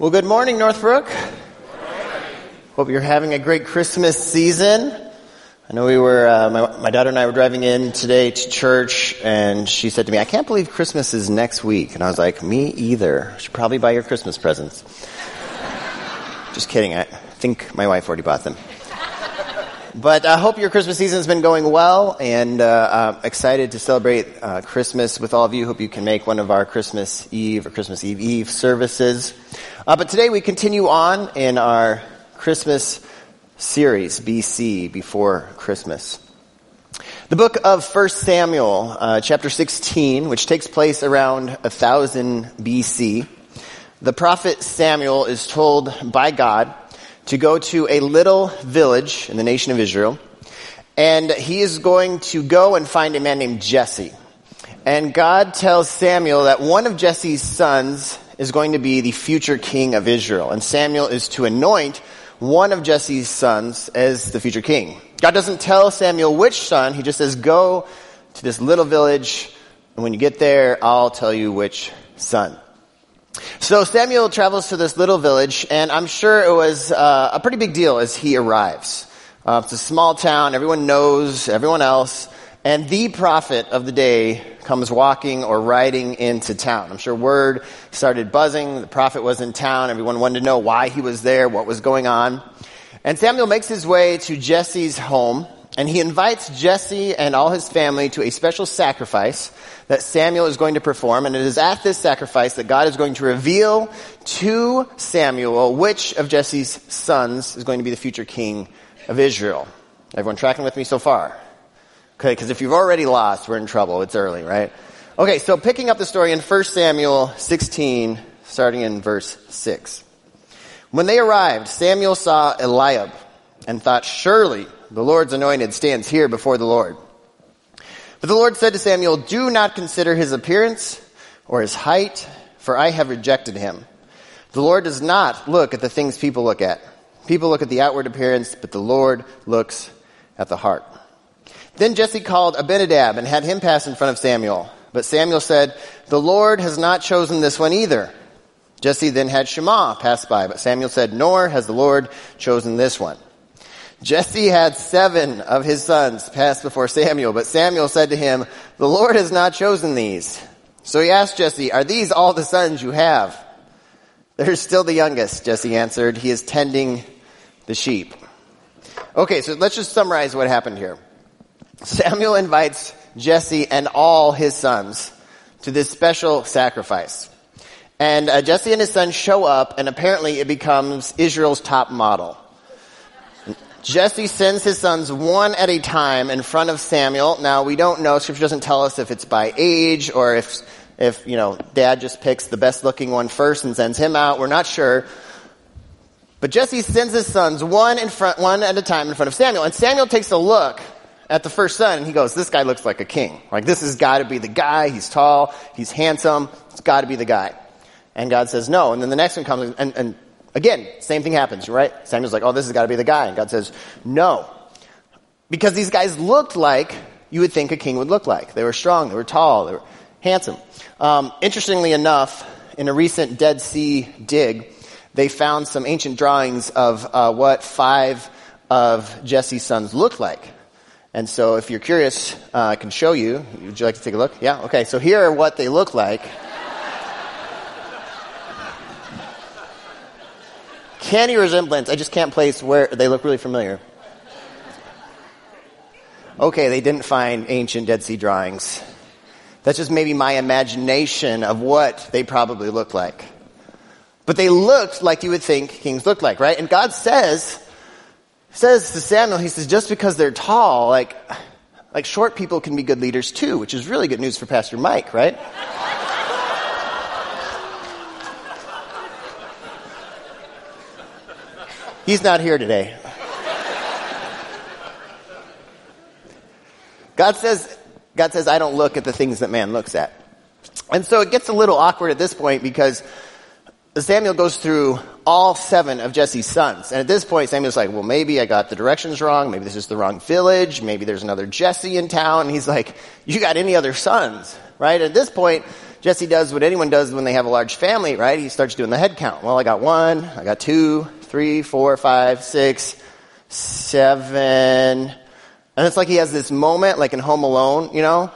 Well, good morning, Northbrook. Hope you're having a great Christmas season. I know we were, uh, my, my daughter and I were driving in today to church, and she said to me, I can't believe Christmas is next week. And I was like, me either. I should probably buy your Christmas presents. Just kidding. I think my wife already bought them. But I hope your Christmas season has been going well and uh, I'm excited to celebrate uh, Christmas with all of you. Hope you can make one of our Christmas Eve or Christmas Eve Eve services. Uh, but today we continue on in our Christmas series, BC, before Christmas. The book of 1 Samuel, uh, chapter 16, which takes place around 1000 BC. The prophet Samuel is told by God to go to a little village in the nation of Israel, and he is going to go and find a man named Jesse. And God tells Samuel that one of Jesse's sons is going to be the future king of Israel, and Samuel is to anoint one of Jesse's sons as the future king. God doesn't tell Samuel which son, he just says, go to this little village, and when you get there, I'll tell you which son. So Samuel travels to this little village, and I'm sure it was uh, a pretty big deal as he arrives. Uh, it's a small town, everyone knows everyone else, and the prophet of the day comes walking or riding into town. I'm sure word started buzzing, the prophet was in town, everyone wanted to know why he was there, what was going on. And Samuel makes his way to Jesse's home, and he invites Jesse and all his family to a special sacrifice that Samuel is going to perform. And it is at this sacrifice that God is going to reveal to Samuel which of Jesse's sons is going to be the future king of Israel. Everyone tracking with me so far? Okay, because if you've already lost, we're in trouble. It's early, right? Okay, so picking up the story in 1 Samuel 16, starting in verse 6. When they arrived, Samuel saw Eliab and thought, surely the Lord's anointed stands here before the Lord. But the Lord said to Samuel, Do not consider his appearance or his height, for I have rejected him. The Lord does not look at the things people look at. People look at the outward appearance, but the Lord looks at the heart. Then Jesse called Abinadab and had him pass in front of Samuel. But Samuel said, The Lord has not chosen this one either. Jesse then had Shammah pass by, but Samuel said, Nor has the Lord chosen this one. Jesse had seven of his sons pass before Samuel, but Samuel said to him, The Lord has not chosen these. So he asked Jesse, Are these all the sons you have? There's still the youngest, Jesse answered. He is tending the sheep. Okay, so let's just summarize what happened here. Samuel invites Jesse and all his sons to this special sacrifice. And uh, Jesse and his sons show up, and apparently it becomes Israel's top model. Jesse sends his sons one at a time in front of Samuel. Now we don't know, scripture doesn't tell us if it's by age or if, if, you know, dad just picks the best looking one first and sends him out. We're not sure. But Jesse sends his sons one in front, one at a time in front of Samuel. And Samuel takes a look at the first son and he goes, this guy looks like a king. Like this has got to be the guy. He's tall. He's handsome. It's got to be the guy. And God says no. And then the next one comes and, and Again, same thing happens, right? Samuel's like, oh, this has got to be the guy. And God says, no. Because these guys looked like you would think a king would look like. They were strong, they were tall, they were handsome. Um, interestingly enough, in a recent Dead Sea dig, they found some ancient drawings of uh, what five of Jesse's sons looked like. And so if you're curious, uh, I can show you. Would you like to take a look? Yeah? Okay, so here are what they look like. Canny resemblance. I just can't place where they look really familiar. Okay, they didn't find ancient Dead Sea drawings. That's just maybe my imagination of what they probably looked like. But they looked like you would think kings looked like, right? And God says, says to Samuel, he says, just because they're tall, like, like short people can be good leaders too, which is really good news for Pastor Mike, right? He's not here today. God says, God says, I don't look at the things that man looks at. And so it gets a little awkward at this point because Samuel goes through all seven of Jesse's sons. And at this point, Samuel's like, well, maybe I got the directions wrong. Maybe this is the wrong village. Maybe there's another Jesse in town. And he's like, you got any other sons? Right? At this point, Jesse does what anyone does when they have a large family, right? He starts doing the head count. Well, I got one, I got two, three, four, five, six, seven. And it's like he has this moment, like in Home Alone, you know?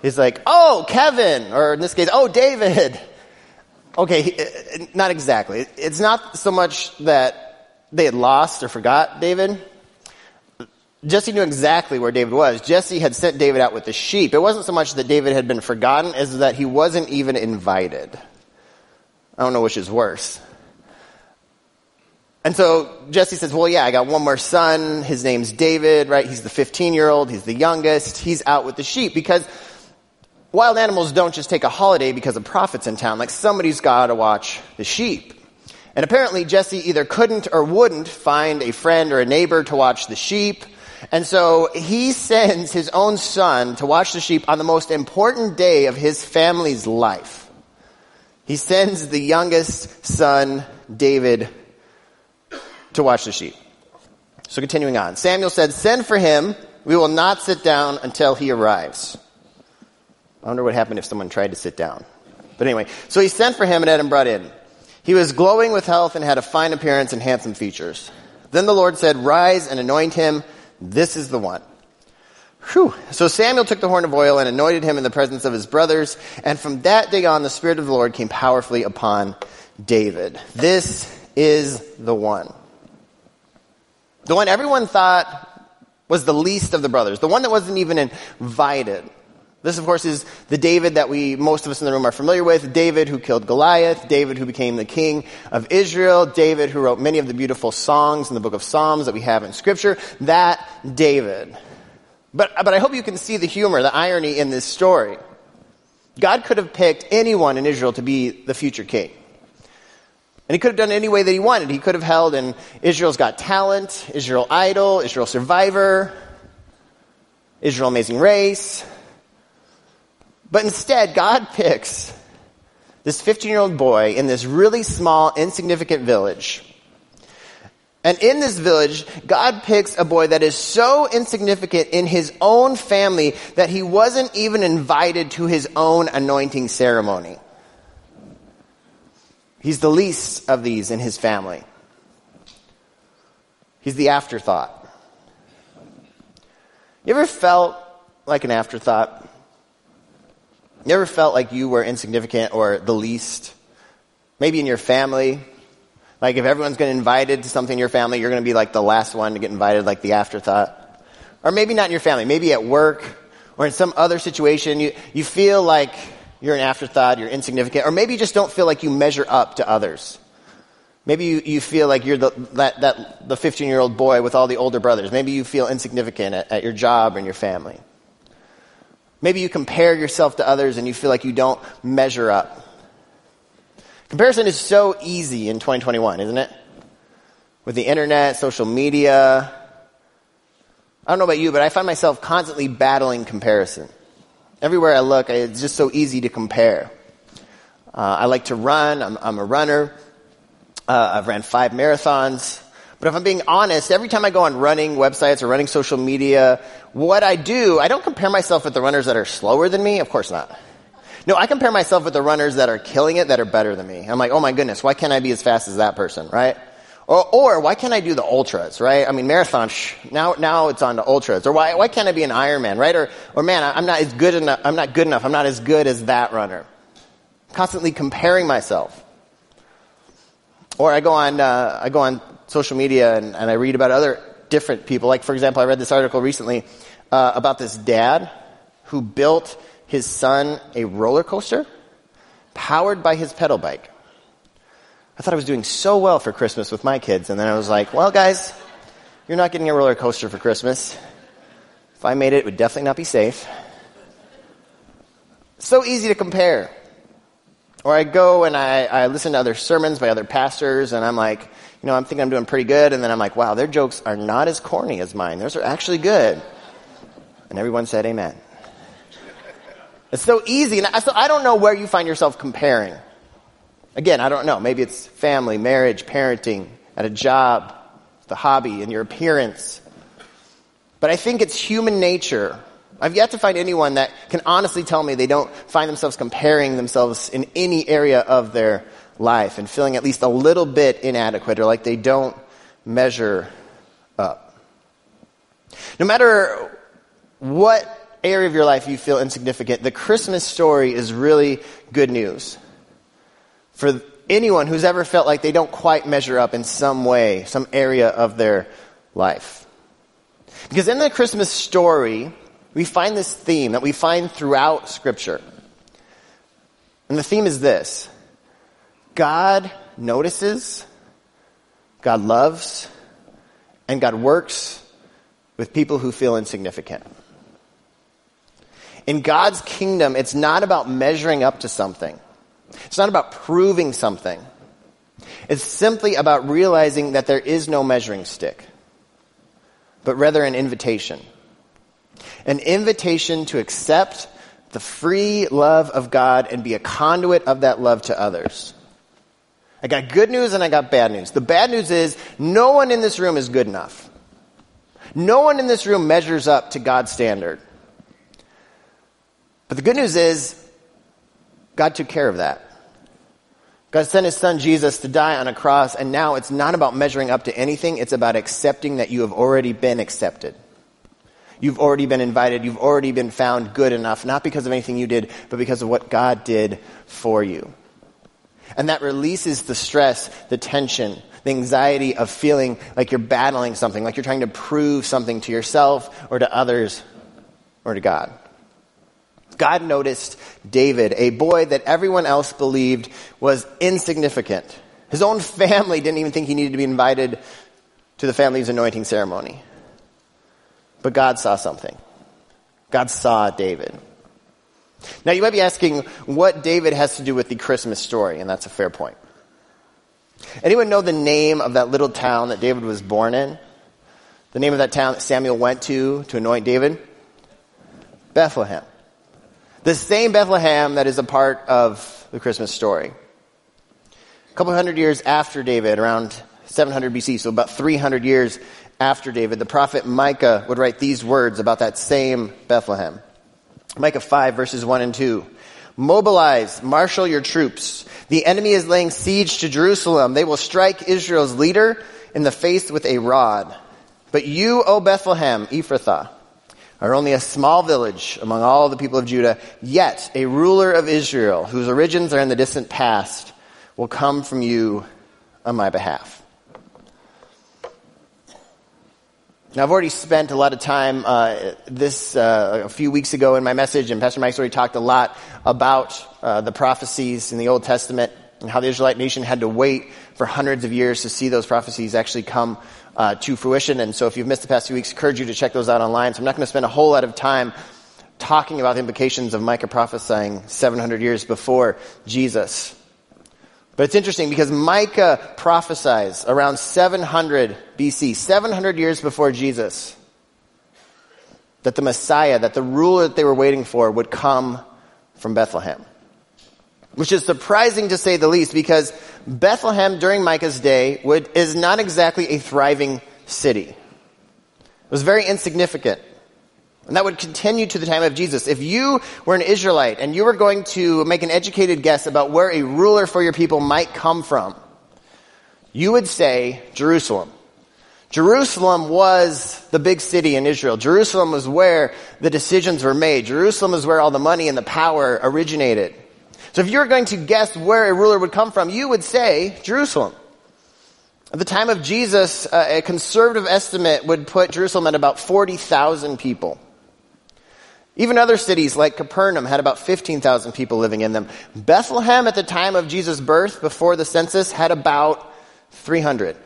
He's like, oh, Kevin, or in this case, oh, David. Okay, uh, not exactly. It's not so much that they had lost or forgot David. Jesse knew exactly where David was. Jesse had sent David out with the sheep. It wasn't so much that David had been forgotten as that he wasn't even invited. I don't know which is worse. And so Jesse says, well, yeah, I got one more son. His name's David, right? He's the 15 year old. He's the youngest. He's out with the sheep because wild animals don't just take a holiday because a prophet's in town. Like somebody's got to watch the sheep. And apparently Jesse either couldn't or wouldn't find a friend or a neighbor to watch the sheep. And so he sends his own son to watch the sheep on the most important day of his family's life. He sends the youngest son, David, to watch the sheep. So continuing on. Samuel said, send for him. We will not sit down until he arrives. I wonder what happened if someone tried to sit down. But anyway, so he sent for him and had him brought in. He was glowing with health and had a fine appearance and handsome features. Then the Lord said, rise and anoint him. This is the one. Whew. So Samuel took the horn of oil and anointed him in the presence of his brothers. And from that day on, the Spirit of the Lord came powerfully upon David. This is the one. The one everyone thought was the least of the brothers. The one that wasn't even invited. This, of course, is the David that we, most of us in the room are familiar with. David who killed Goliath. David who became the king of Israel. David who wrote many of the beautiful songs in the book of Psalms that we have in scripture. That David. But, but I hope you can see the humor, the irony in this story. God could have picked anyone in Israel to be the future king. And he could have done it any way that he wanted. He could have held in Israel's Got Talent, Israel Idol, Israel Survivor, Israel Amazing Race. But instead, God picks this 15 year old boy in this really small, insignificant village. And in this village, God picks a boy that is so insignificant in his own family that he wasn't even invited to his own anointing ceremony. He's the least of these in his family. He's the afterthought. You ever felt like an afterthought? You ever felt like you were insignificant or the least? Maybe in your family. Like if everyone's going to invited to something in your family, you're going to be like the last one to get invited, like the afterthought. Or maybe not in your family, maybe at work or in some other situation, you, you feel like you're an afterthought, you're insignificant, or maybe you just don't feel like you measure up to others. Maybe you, you feel like you're the, that, that, the 15 year old boy with all the older brothers. Maybe you feel insignificant at, at your job and your family. Maybe you compare yourself to others and you feel like you don't measure up. Comparison is so easy in 2021, isn't it? With the internet, social media. I don't know about you, but I find myself constantly battling comparison. Everywhere I look, it's just so easy to compare. Uh, I like to run. I'm, I'm a runner. Uh, I've ran five marathons. But if I'm being honest, every time I go on running websites or running social media, what I do, I don't compare myself with the runners that are slower than me. Of course not. No, I compare myself with the runners that are killing it, that are better than me. I'm like, oh my goodness, why can't I be as fast as that person, right? Or, or why can't I do the ultras, right? I mean, marathon, shh, now, now it's on to ultras. Or why, why can't I be an Ironman, right? Or, or man, I'm not as good enough, I'm not good enough, I'm not as good as that runner. Constantly comparing myself. Or I go on, uh, I go on social media and, and I read about other different people. Like, for example, I read this article recently, uh, about this dad who built his son a roller coaster powered by his pedal bike. I thought I was doing so well for Christmas with my kids, and then I was like, well, guys, you're not getting a roller coaster for Christmas. If I made it, it would definitely not be safe. So easy to compare. Or I go and I, I listen to other sermons by other pastors, and I'm like, you know, I'm thinking I'm doing pretty good, and then I'm like, wow, their jokes are not as corny as mine. Those are actually good. And everyone said amen. It's so easy, and so I don't know where you find yourself comparing. Again, I don't know. Maybe it's family, marriage, parenting, at a job, the hobby, and your appearance. But I think it's human nature I've yet to find anyone that can honestly tell me they don't find themselves comparing themselves in any area of their life and feeling at least a little bit inadequate or like they don't measure up. No matter what area of your life you feel insignificant, the Christmas story is really good news for anyone who's ever felt like they don't quite measure up in some way, some area of their life. Because in the Christmas story, we find this theme that we find throughout Scripture. And the theme is this God notices, God loves, and God works with people who feel insignificant. In God's kingdom, it's not about measuring up to something. It's not about proving something. It's simply about realizing that there is no measuring stick, but rather an invitation. An invitation to accept the free love of God and be a conduit of that love to others. I got good news and I got bad news. The bad news is no one in this room is good enough. No one in this room measures up to God's standard. But the good news is God took care of that. God sent his son Jesus to die on a cross, and now it's not about measuring up to anything, it's about accepting that you have already been accepted. You've already been invited, you've already been found good enough, not because of anything you did, but because of what God did for you. And that releases the stress, the tension, the anxiety of feeling like you're battling something, like you're trying to prove something to yourself or to others or to God. God noticed David, a boy that everyone else believed was insignificant. His own family didn't even think he needed to be invited to the family's anointing ceremony. But God saw something. God saw David. Now you might be asking what David has to do with the Christmas story, and that's a fair point. Anyone know the name of that little town that David was born in? The name of that town that Samuel went to to anoint David? Bethlehem. The same Bethlehem that is a part of the Christmas story. A couple hundred years after David, around 700 BC, so about 300 years after David, the prophet Micah would write these words about that same Bethlehem. Micah 5 verses 1 and 2. Mobilize, marshal your troops. The enemy is laying siege to Jerusalem. They will strike Israel's leader in the face with a rod. But you, O Bethlehem, Ephrathah, are only a small village among all the people of Judah, yet a ruler of Israel, whose origins are in the distant past, will come from you on my behalf. Now, I've already spent a lot of time uh, this uh, a few weeks ago in my message, and Pastor Mike's already talked a lot about uh, the prophecies in the Old Testament and how the Israelite nation had to wait for hundreds of years to see those prophecies actually come uh, to fruition. And so if you've missed the past few weeks, I encourage you to check those out online. So I'm not going to spend a whole lot of time talking about the implications of Micah prophesying 700 years before Jesus. But it's interesting because Micah prophesies around 700 BC, 700 years before Jesus, that the Messiah, that the ruler that they were waiting for would come from Bethlehem. Which is surprising to say the least because Bethlehem during Micah's day would, is not exactly a thriving city. It was very insignificant. And that would continue to the time of Jesus. If you were an Israelite and you were going to make an educated guess about where a ruler for your people might come from, you would say Jerusalem. Jerusalem was the big city in Israel. Jerusalem was where the decisions were made. Jerusalem is where all the money and the power originated. So if you were going to guess where a ruler would come from, you would say Jerusalem. At the time of Jesus, uh, a conservative estimate would put Jerusalem at about 40,000 people. Even other cities like Capernaum had about 15,000 people living in them. Bethlehem at the time of Jesus' birth, before the census, had about 300.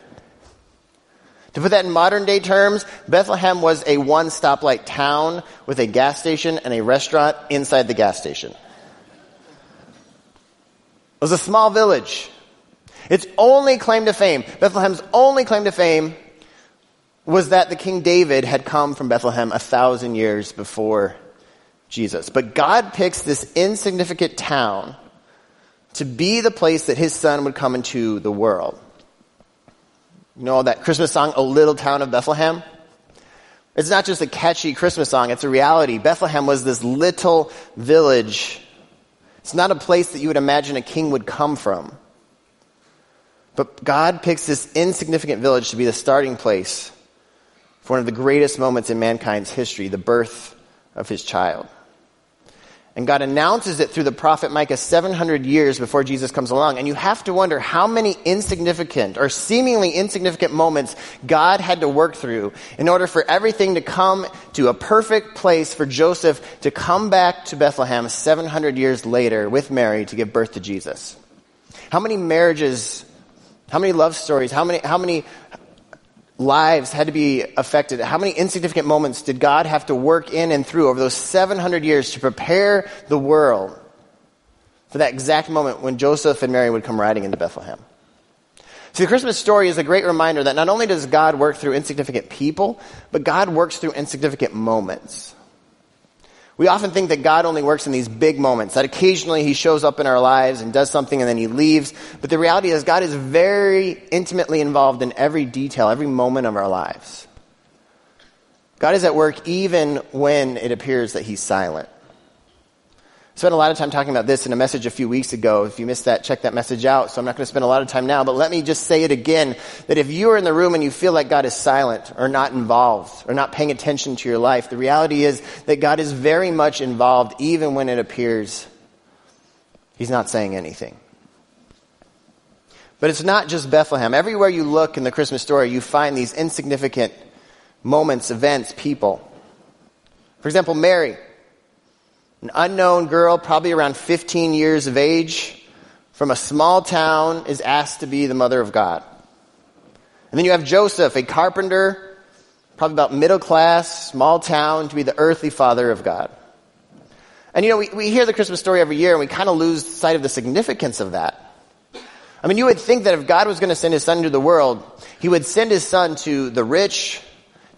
To put that in modern day terms, Bethlehem was a one stoplight town with a gas station and a restaurant inside the gas station. It was a small village. Its only claim to fame, Bethlehem's only claim to fame, was that the King David had come from Bethlehem a thousand years before Jesus. But God picks this insignificant town to be the place that his son would come into the world. You know that Christmas song, O Little Town of Bethlehem? It's not just a catchy Christmas song, it's a reality. Bethlehem was this little village. It's not a place that you would imagine a king would come from. But God picks this insignificant village to be the starting place for one of the greatest moments in mankind's history, the birth of his child. And God announces it through the prophet Micah 700 years before Jesus comes along. And you have to wonder how many insignificant or seemingly insignificant moments God had to work through in order for everything to come to a perfect place for Joseph to come back to Bethlehem 700 years later with Mary to give birth to Jesus. How many marriages, how many love stories, how many, how many lives had to be affected? How many insignificant moments did God have to work in and through over those 700 years to prepare the world for that exact moment when Joseph and Mary would come riding into Bethlehem? See, the Christmas story is a great reminder that not only does God work through insignificant people, but God works through insignificant moments. We often think that God only works in these big moments, that occasionally He shows up in our lives and does something and then He leaves. But the reality is God is very intimately involved in every detail, every moment of our lives. God is at work even when it appears that He's silent spent a lot of time talking about this in a message a few weeks ago. If you missed that, check that message out. So I'm not going to spend a lot of time now, but let me just say it again that if you are in the room and you feel like God is silent or not involved or not paying attention to your life, the reality is that God is very much involved even when it appears He's not saying anything. But it's not just Bethlehem. Everywhere you look in the Christmas story, you find these insignificant moments, events, people. For example, Mary. An unknown girl, probably around 15 years of age, from a small town, is asked to be the mother of God. And then you have Joseph, a carpenter, probably about middle class, small town, to be the earthly father of God. And you know, we, we hear the Christmas story every year and we kind of lose sight of the significance of that. I mean, you would think that if God was going to send his son into the world, he would send his son to the rich,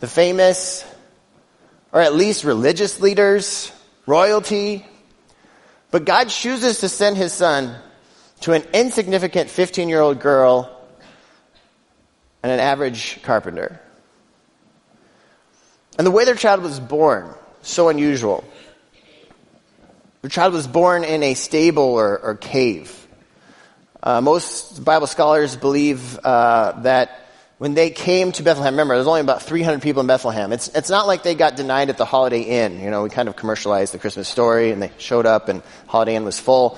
the famous, or at least religious leaders, royalty. But God chooses to send his son to an insignificant 15 year old girl and an average carpenter. And the way their child was born, so unusual. The child was born in a stable or, or cave. Uh, most Bible scholars believe uh, that when they came to Bethlehem, remember, there's only about 300 people in Bethlehem. It's, it's not like they got denied at the Holiday Inn. You know, we kind of commercialized the Christmas story and they showed up and Holiday Inn was full.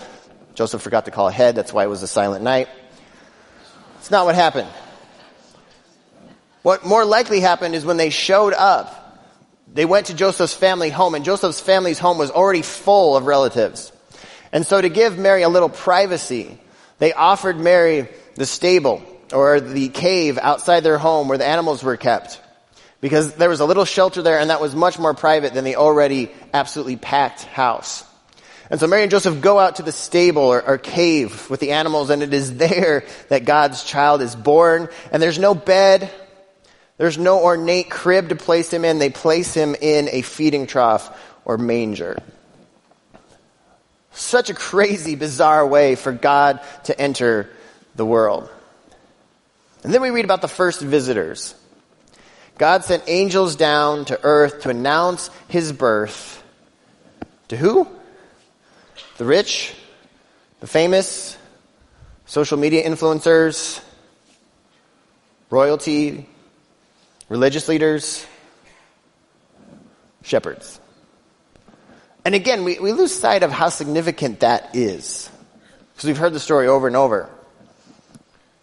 Joseph forgot to call ahead. That's why it was a silent night. It's not what happened. What more likely happened is when they showed up, they went to Joseph's family home and Joseph's family's home was already full of relatives. And so to give Mary a little privacy, they offered Mary the stable or the cave outside their home where the animals were kept. Because there was a little shelter there and that was much more private than the already absolutely packed house. And so Mary and Joseph go out to the stable or, or, cave with the animals and it is there that God's child is born and there's no bed. There's no ornate crib to place him in. They place him in a feeding trough or manger. Such a crazy, bizarre way for God to enter the world. And then we read about the first visitors. God sent angels down to earth to announce his birth. To who? The rich, the famous, social media influencers, royalty, religious leaders, shepherds. And again, we, we lose sight of how significant that is. Because we've heard the story over and over.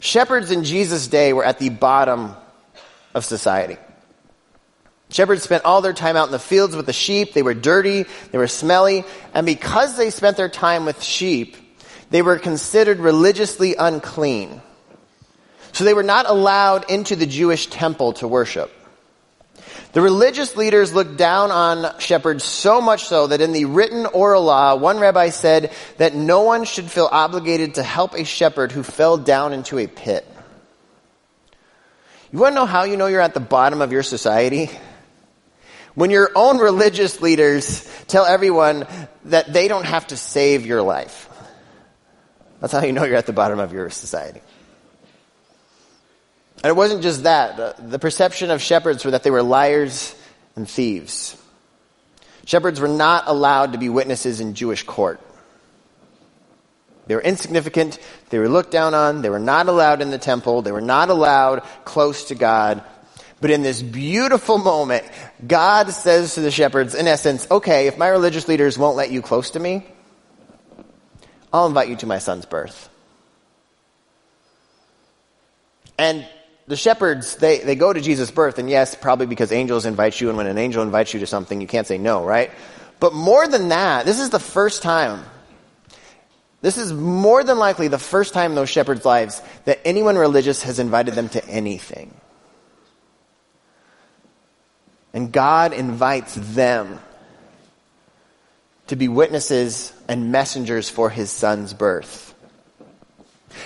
Shepherds in Jesus' day were at the bottom of society. Shepherds spent all their time out in the fields with the sheep. They were dirty, they were smelly, and because they spent their time with sheep, they were considered religiously unclean. So they were not allowed into the Jewish temple to worship. The religious leaders looked down on shepherds so much so that in the written oral law, one rabbi said that no one should feel obligated to help a shepherd who fell down into a pit. You want to know how you know you're at the bottom of your society? When your own religious leaders tell everyone that they don't have to save your life. That's how you know you're at the bottom of your society. And it wasn't just that. The, perception of shepherds were that they were liars and thieves. Shepherds were not allowed to be witnesses in Jewish court. They were insignificant. They were looked down on. They were not allowed in the temple. They were not allowed close to God. But in this beautiful moment, God says to the shepherds, in essence, okay, if my religious leaders won't let you close to me, I'll invite you to my son's birth. And the shepherds, they, they go to Jesus' birth, and yes, probably because angels invite you, and when an angel invites you to something, you can't say no, right? But more than that, this is the first time, this is more than likely the first time in those shepherds' lives that anyone religious has invited them to anything. And God invites them to be witnesses and messengers for his son's birth.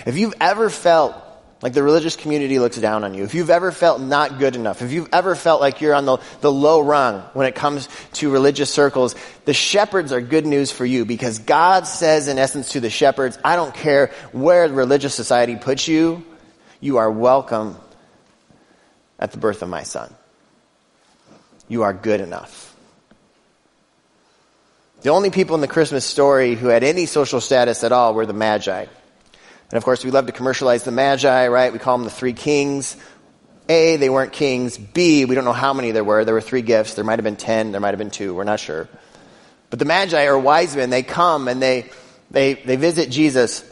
If you've ever felt like the religious community looks down on you, if you've ever felt not good enough, if you've ever felt like you're on the, the low rung when it comes to religious circles, the shepherds are good news for you because God says in essence to the shepherds, I don't care where religious society puts you, you are welcome at the birth of my son. You are good enough. The only people in the Christmas story who had any social status at all were the Magi. And of course, we love to commercialize the Magi, right? We call them the three kings. A, they weren't kings. B, we don't know how many there were. There were three gifts. There might have been ten. There might have been two. We're not sure. But the Magi are wise men. They come and they, they, they visit Jesus.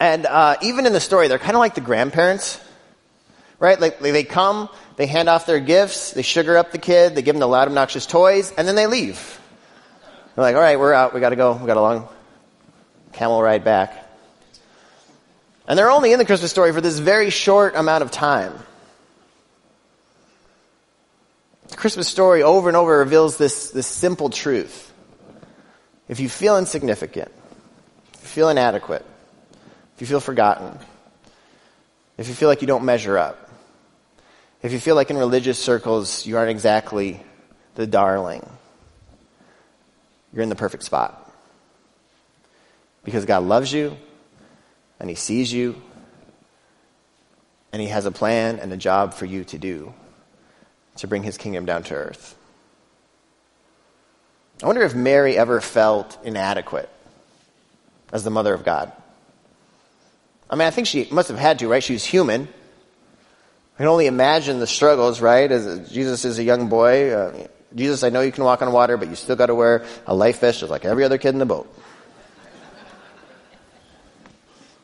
And uh, even in the story, they're kind of like the grandparents, right? Like they come, they hand off their gifts, they sugar up the kid, they give him the loud, obnoxious toys, and then they leave. They're like, all right, we're out. We got to go. We got a long camel ride back. And they're only in the Christmas story for this very short amount of time. The Christmas story over and over reveals this, this simple truth. If you feel insignificant, if you feel inadequate, if you feel forgotten, if you feel like you don't measure up, if you feel like in religious circles you aren't exactly the darling, you're in the perfect spot. Because God loves you, and He sees you, and He has a plan and a job for you to do to bring His kingdom down to earth. I wonder if Mary ever felt inadequate as the mother of God. I mean, I think she must have had to, right? She was human. I can only imagine the struggles, right? As Jesus is a young boy. Uh, Jesus, I know you can walk on water, but you still got to wear a life vest just like every other kid in the boat.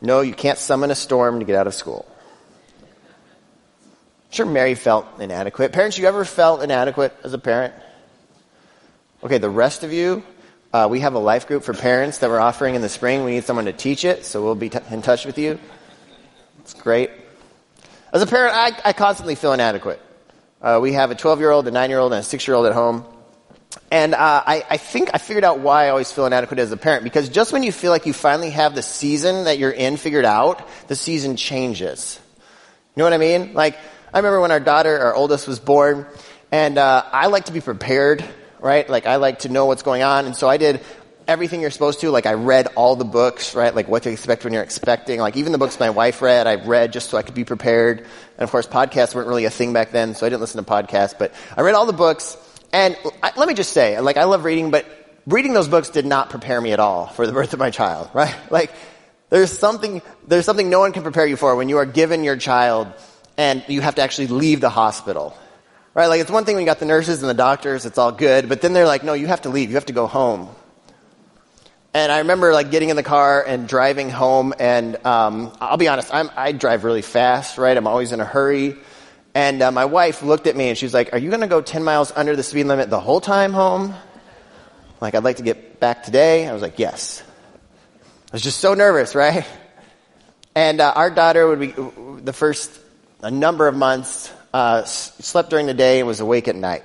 No, you can't summon a storm to get out of school. I'm sure Mary felt inadequate. Parents, you ever felt inadequate as a parent? Okay, the rest of you, uh, we have a life group for parents that we're offering in the spring. We need someone to teach it, so we'll be t- in touch with you. It's great. As a parent, I, I constantly feel inadequate. Uh, we have a 12 year old, a 9 year old, and a 6 year old at home. And uh, I, I, think I figured out why I always feel inadequate as a parent. Because just when you feel like you finally have the season that you're in figured out, the season changes. You know what I mean? Like, I remember when our daughter, our oldest, was born, and uh, I like to be prepared, right? Like, I like to know what's going on. And so I did everything you're supposed to. Like, I read all the books, right? Like, what to expect when you're expecting. Like, even the books my wife read, I read just so I could be prepared. And of course, podcasts weren't really a thing back then, so I didn't listen to podcasts. But I read all the books and I, let me just say, like, I love reading, but reading those books did not prepare me at all for the birth of my child, right? Like, there's something, there's something no one can prepare you for when you are given your child and you have to actually leave the hospital. Right? Like, it's one thing when you got the nurses and the doctors, it's all good, but then they're like, no, you have to leave, you have to go home. And I remember like getting in the car and driving home, and um, I'll be honest, I'm, I drive really fast, right? I'm always in a hurry. And uh, my wife looked at me and she was like, Are you going to go 10 miles under the speed limit the whole time home? Like, I'd like to get back today. I was like, Yes. I was just so nervous, right? And uh, our daughter would be, the first a number of months, uh, slept during the day and was awake at night.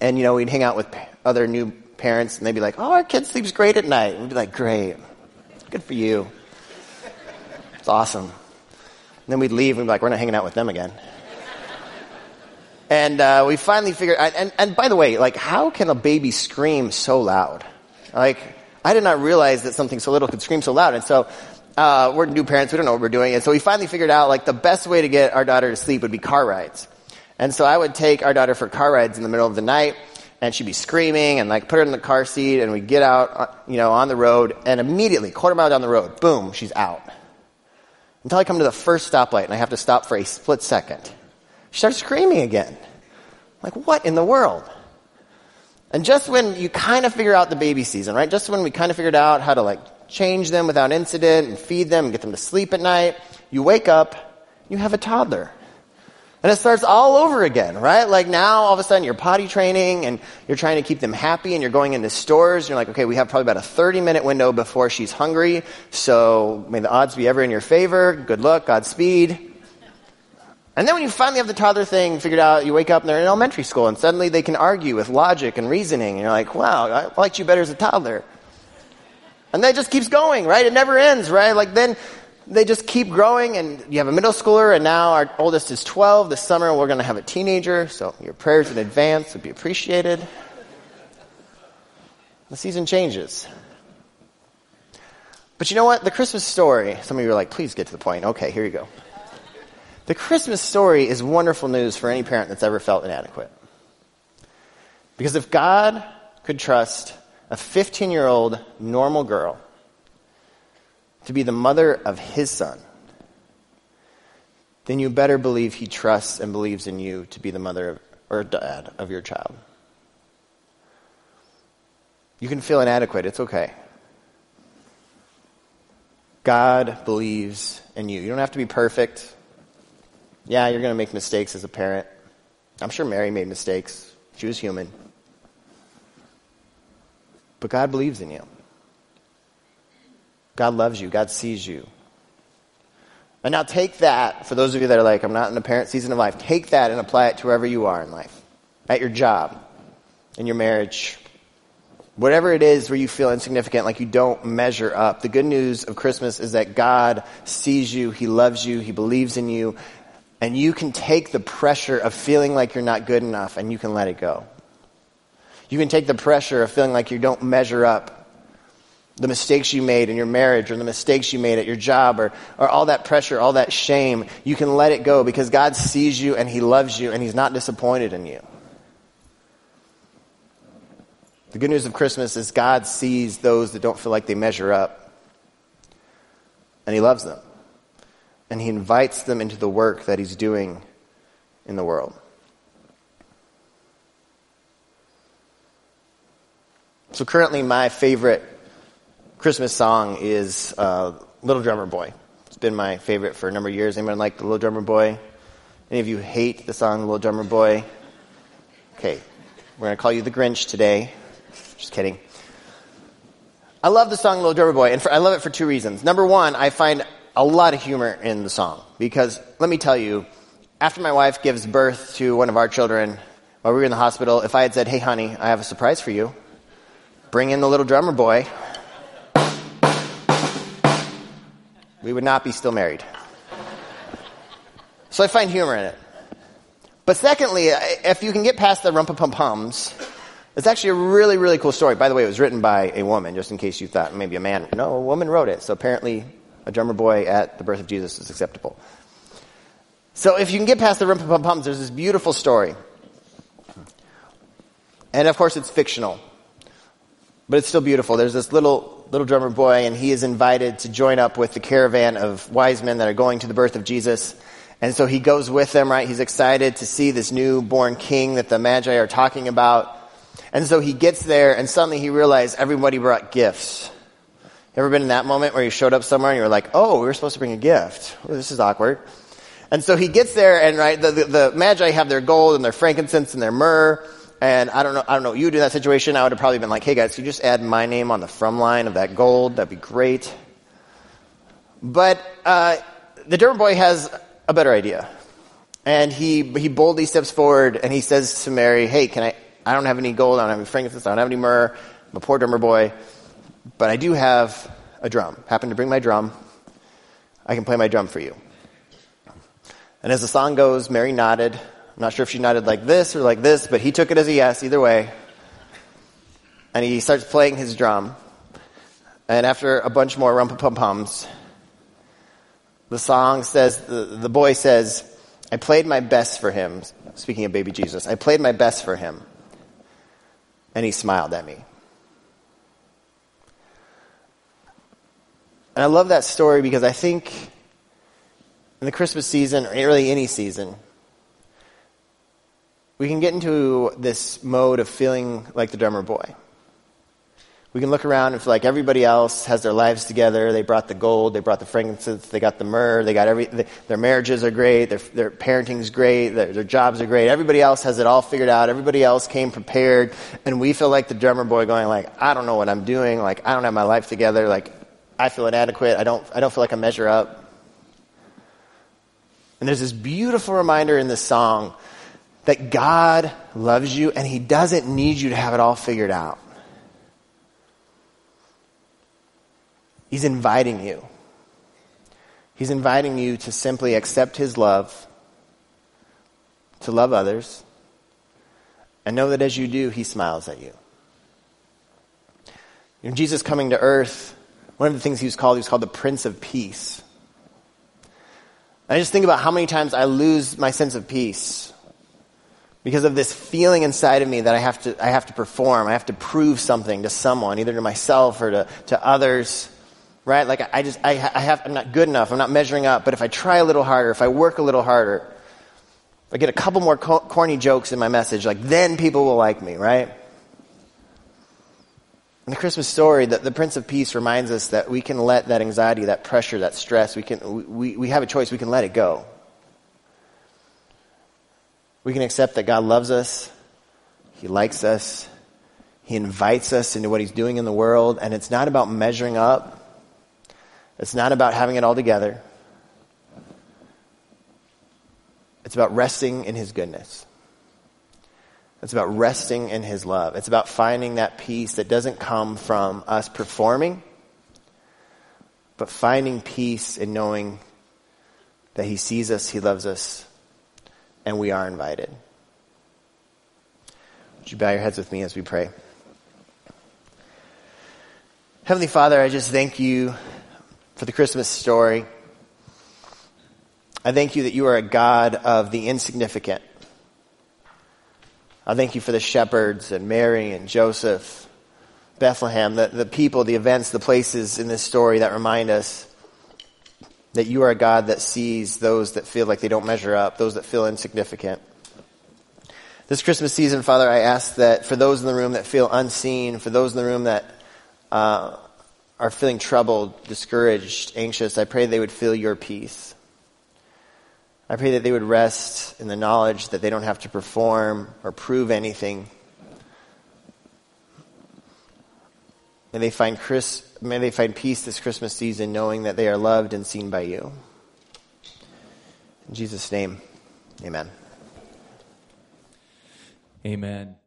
And, you know, we'd hang out with other new parents and they'd be like, Oh, our kid sleeps great at night. And we'd be like, Great. Good for you. It's awesome. And then we'd leave and we'd be like, We're not hanging out with them again. And uh, we finally figured. And, and by the way, like, how can a baby scream so loud? Like, I did not realize that something so little could scream so loud. And so uh, we're new parents. We don't know what we're doing. And so we finally figured out like the best way to get our daughter to sleep would be car rides. And so I would take our daughter for car rides in the middle of the night, and she'd be screaming, and like put her in the car seat, and we'd get out, uh, you know, on the road, and immediately, quarter mile down the road, boom, she's out. Until I come to the first stoplight, and I have to stop for a split second. She starts screaming again. Like, what in the world? And just when you kind of figure out the baby season, right? Just when we kind of figured out how to like change them without incident and feed them and get them to sleep at night, you wake up, you have a toddler. And it starts all over again, right? Like now, all of a sudden, you're potty training and you're trying to keep them happy and you're going into stores. And you're like, okay, we have probably about a 30 minute window before she's hungry. So may the odds be ever in your favor. Good luck, Godspeed. And then when you finally have the toddler thing figured out, you wake up and they're in elementary school and suddenly they can argue with logic and reasoning. And you're like, wow, I liked you better as a toddler. And then it just keeps going, right? It never ends, right? Like then they just keep growing and you have a middle schooler and now our oldest is 12. This summer we're going to have a teenager. So your prayers in advance would be appreciated. The season changes. But you know what? The Christmas story, some of you are like, please get to the point. Okay, here you go. The Christmas story is wonderful news for any parent that's ever felt inadequate. Because if God could trust a 15 year old normal girl to be the mother of his son, then you better believe he trusts and believes in you to be the mother of, or dad of your child. You can feel inadequate, it's okay. God believes in you. You don't have to be perfect. Yeah, you're going to make mistakes as a parent. I'm sure Mary made mistakes. She was human. But God believes in you. God loves you. God sees you. And now take that, for those of you that are like, I'm not in a parent season of life, take that and apply it to wherever you are in life. At your job, in your marriage, whatever it is where you feel insignificant, like you don't measure up. The good news of Christmas is that God sees you, He loves you, He believes in you, and you can take the pressure of feeling like you're not good enough and you can let it go. You can take the pressure of feeling like you don't measure up the mistakes you made in your marriage or the mistakes you made at your job or, or all that pressure, all that shame. You can let it go because God sees you and He loves you and He's not disappointed in you. The good news of Christmas is God sees those that don't feel like they measure up and He loves them and he invites them into the work that he's doing in the world. So currently, my favorite Christmas song is uh, "Little Drummer Boy." It's been my favorite for a number of years. Anyone like the Little Drummer Boy? Any of you hate the song "Little Drummer Boy"? Okay, we're going to call you the Grinch today. Just kidding. I love the song "Little Drummer Boy," and for, I love it for two reasons. Number one, I find a lot of humor in the song because let me tell you, after my wife gives birth to one of our children while we were in the hospital, if I had said, Hey, honey, I have a surprise for you, bring in the little drummer boy, we would not be still married. So I find humor in it. But secondly, if you can get past the rumpa pum pums, it's actually a really, really cool story. By the way, it was written by a woman, just in case you thought maybe a man. No, a woman wrote it. So apparently a drummer boy at the birth of Jesus is acceptable. So if you can get past the rum pum pums, there's this beautiful story. And of course it's fictional. But it's still beautiful. There's this little little drummer boy and he is invited to join up with the caravan of wise men that are going to the birth of Jesus. And so he goes with them, right? He's excited to see this newborn king that the Magi are talking about. And so he gets there and suddenly he realizes everybody brought gifts. Ever been in that moment where you showed up somewhere and you were like, oh, we were supposed to bring a gift. Oh, this is awkward. And so he gets there and right, the, the, the Magi have their gold and their frankincense and their myrrh. And I don't know, I don't know what you do in that situation. I would have probably been like, hey guys, you just add my name on the from line of that gold? That'd be great. But, uh, the drummer boy has a better idea. And he, he boldly steps forward and he says to Mary, hey, can I, I don't have any gold, I don't have any frankincense, I don't have any myrrh. I'm a poor drummer boy. But I do have a drum. Happen to bring my drum. I can play my drum for you. And as the song goes, Mary nodded. I'm not sure if she nodded like this or like this, but he took it as a yes, either way. And he starts playing his drum. And after a bunch more rumpa pum pums, the song says, the, the boy says, I played my best for him. Speaking of baby Jesus, I played my best for him. And he smiled at me. And I love that story because I think in the Christmas season, or really any season, we can get into this mode of feeling like the drummer boy. We can look around and feel like everybody else has their lives together. They brought the gold, they brought the frankincense, they got the myrrh, they got every, their marriages are great, their, their parenting's great, their, their jobs are great. Everybody else has it all figured out. Everybody else came prepared. And we feel like the drummer boy going like, I don't know what I'm doing. Like, I don't have my life together. Like, I feel inadequate. I don't, I don't feel like I measure up. And there's this beautiful reminder in this song that God loves you and He doesn't need you to have it all figured out. He's inviting you. He's inviting you to simply accept His love, to love others, and know that as you do, He smiles at you. Jesus coming to earth, one of the things He was called, He was called the Prince of Peace. I just think about how many times I lose my sense of peace because of this feeling inside of me that I have to, I have to perform. I have to prove something to someone, either to myself or to, to others right? Like I just, I, I have, I'm not good enough. I'm not measuring up. But if I try a little harder, if I work a little harder, if I get a couple more co- corny jokes in my message, like then people will like me, right? In the Christmas story, the, the Prince of Peace reminds us that we can let that anxiety, that pressure, that stress, we can, we, we have a choice. We can let it go. We can accept that God loves us. He likes us. He invites us into what He's doing in the world. And it's not about measuring up. It's not about having it all together. It's about resting in His goodness. It's about resting in His love. It's about finding that peace that doesn't come from us performing, but finding peace in knowing that He sees us, He loves us, and we are invited. Would you bow your heads with me as we pray? Heavenly Father, I just thank you for the Christmas story. I thank you that you are a God of the insignificant. I thank you for the shepherds and Mary and Joseph, Bethlehem, the, the people, the events, the places in this story that remind us that you are a God that sees those that feel like they don't measure up, those that feel insignificant. This Christmas season, Father, I ask that for those in the room that feel unseen, for those in the room that uh, are feeling troubled, discouraged, anxious, I pray they would feel your peace. I pray that they would rest in the knowledge that they don't have to perform or prove anything. May they find Chris, may they find peace this Christmas season knowing that they are loved and seen by you. In Jesus' name, amen. Amen.